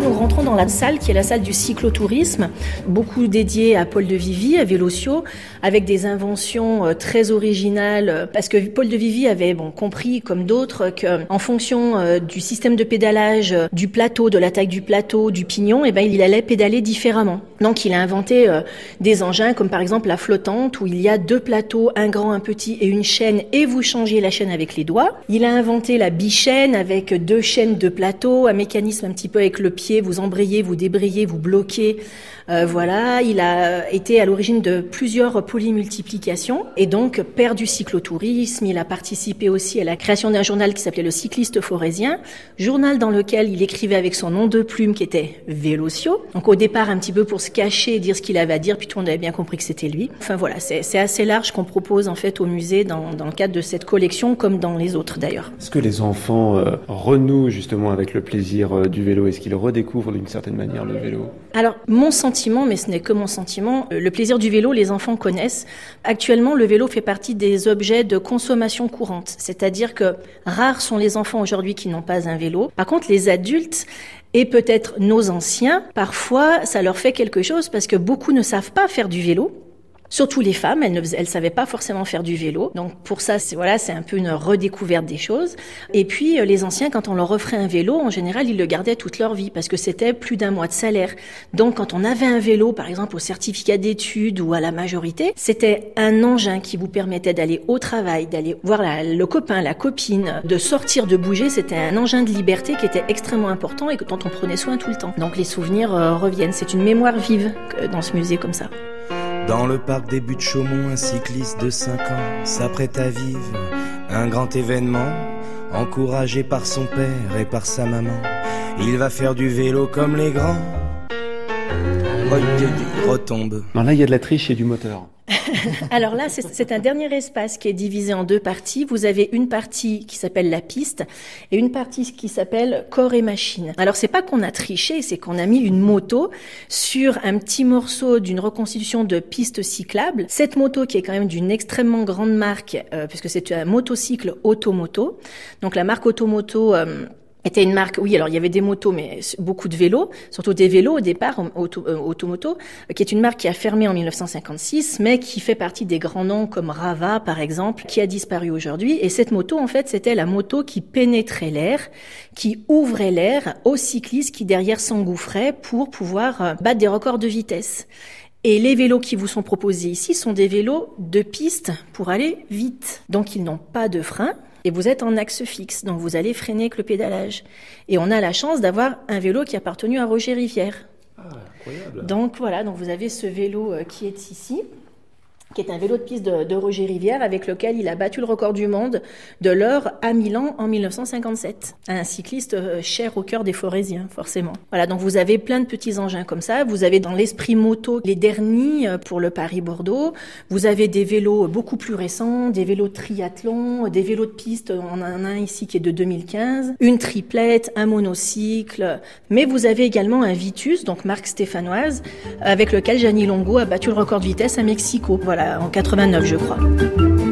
dans la salle qui est la salle du cyclotourisme, beaucoup dédiée à Paul de Vivy, à Vélocio, avec des inventions euh, très originales, euh, parce que Paul de Vivy avait bon, compris, comme d'autres, qu'en fonction euh, du système de pédalage, du plateau, de la taille du plateau, du pignon, eh ben, il allait pédaler différemment. Donc il a inventé des engins comme par exemple la flottante, où il y a deux plateaux, un grand, un petit et une chaîne, et vous changez la chaîne avec les doigts. Il a inventé la bichaîne avec deux chaînes de plateau, un mécanisme un petit peu avec le pied, vous embrayez, vous débrayez, vous bloquez. Euh, voilà, il a été à l'origine de plusieurs polymultiplications et donc père du cyclotourisme. Il a participé aussi à la création d'un journal qui s'appelait le Cycliste Forésien, journal dans lequel il écrivait avec son nom de plume qui était Vélocio. Donc au départ un petit peu pour se cacher et dire ce qu'il avait à dire, puis tout le monde avait bien compris que c'était lui. Enfin voilà, c'est assez large qu'on propose en fait au musée dans, dans, le cadre de cette collection comme dans les autres d'ailleurs. Est-ce que les enfants euh, renouent justement avec le plaisir euh, du vélo? Est-ce qu'ils redécouvrent d'une certaine manière le vélo? Alors mon sentiment mais ce n'est que mon sentiment. Euh, le plaisir du vélo, les enfants connaissent. Actuellement, le vélo fait partie des objets de consommation courante. C'est-à-dire que rares sont les enfants aujourd'hui qui n'ont pas un vélo. Par contre, les adultes, et peut-être nos anciens, parfois, ça leur fait quelque chose parce que beaucoup ne savent pas faire du vélo. Surtout les femmes, elles ne elles savaient pas forcément faire du vélo. Donc pour ça, c'est voilà, c'est un peu une redécouverte des choses. Et puis euh, les anciens, quand on leur offrait un vélo, en général, ils le gardaient toute leur vie parce que c'était plus d'un mois de salaire. Donc quand on avait un vélo, par exemple au certificat d'études ou à la majorité, c'était un engin qui vous permettait d'aller au travail, d'aller voir le copain, la copine, de sortir, de bouger. C'était un engin de liberté qui était extrêmement important et dont on prenait soin tout le temps. Donc les souvenirs euh, reviennent. C'est une mémoire vive dans ce musée comme ça. Dans le parc des buts de Chaumont, un cycliste de 5 ans s'apprête à vivre un grand événement, encouragé par son père et par sa maman. Il va faire du vélo comme les grands. retombe. Là, il y a de la triche et du moteur. Alors là, c'est un dernier espace qui est divisé en deux parties. Vous avez une partie qui s'appelle la piste et une partie qui s'appelle corps et machine. Alors c'est pas qu'on a triché, c'est qu'on a mis une moto sur un petit morceau d'une reconstitution de piste cyclable. Cette moto qui est quand même d'une extrêmement grande marque, euh, puisque c'est un motocycle automoto. Donc la marque Automoto euh, était une marque, oui, alors il y avait des motos, mais beaucoup de vélos, surtout des vélos au départ, euh, Automoto, euh, qui est une marque qui a fermé en 1956, mais qui fait partie des grands noms comme Rava, par exemple, qui a disparu aujourd'hui. Et cette moto, en fait, c'était la moto qui pénétrait l'air, qui ouvrait l'air aux cyclistes qui derrière s'engouffraient pour pouvoir euh, battre des records de vitesse. Et les vélos qui vous sont proposés ici sont des vélos de piste pour aller vite. Donc ils n'ont pas de frein, et vous êtes en axe fixe, donc vous allez freiner avec le pédalage. Et on a la chance d'avoir un vélo qui a appartenu à Roger Rivière. Ah, incroyable. Donc voilà, donc vous avez ce vélo euh, qui est ici qui est un vélo de piste de, Roger Rivière avec lequel il a battu le record du monde de l'heure à Milan en 1957. Un cycliste euh, cher au cœur des Forésiens, forcément. Voilà, donc vous avez plein de petits engins comme ça. Vous avez dans l'esprit moto les derniers euh, pour le Paris-Bordeaux. Vous avez des vélos beaucoup plus récents, des vélos de triathlon, des vélos de piste. On en a un ici qui est de 2015, une triplette, un monocycle. Mais vous avez également un Vitus, donc marque stéphanoise, avec lequel Gianni Longo a battu le record de vitesse à Mexico. Voilà en 89 je crois.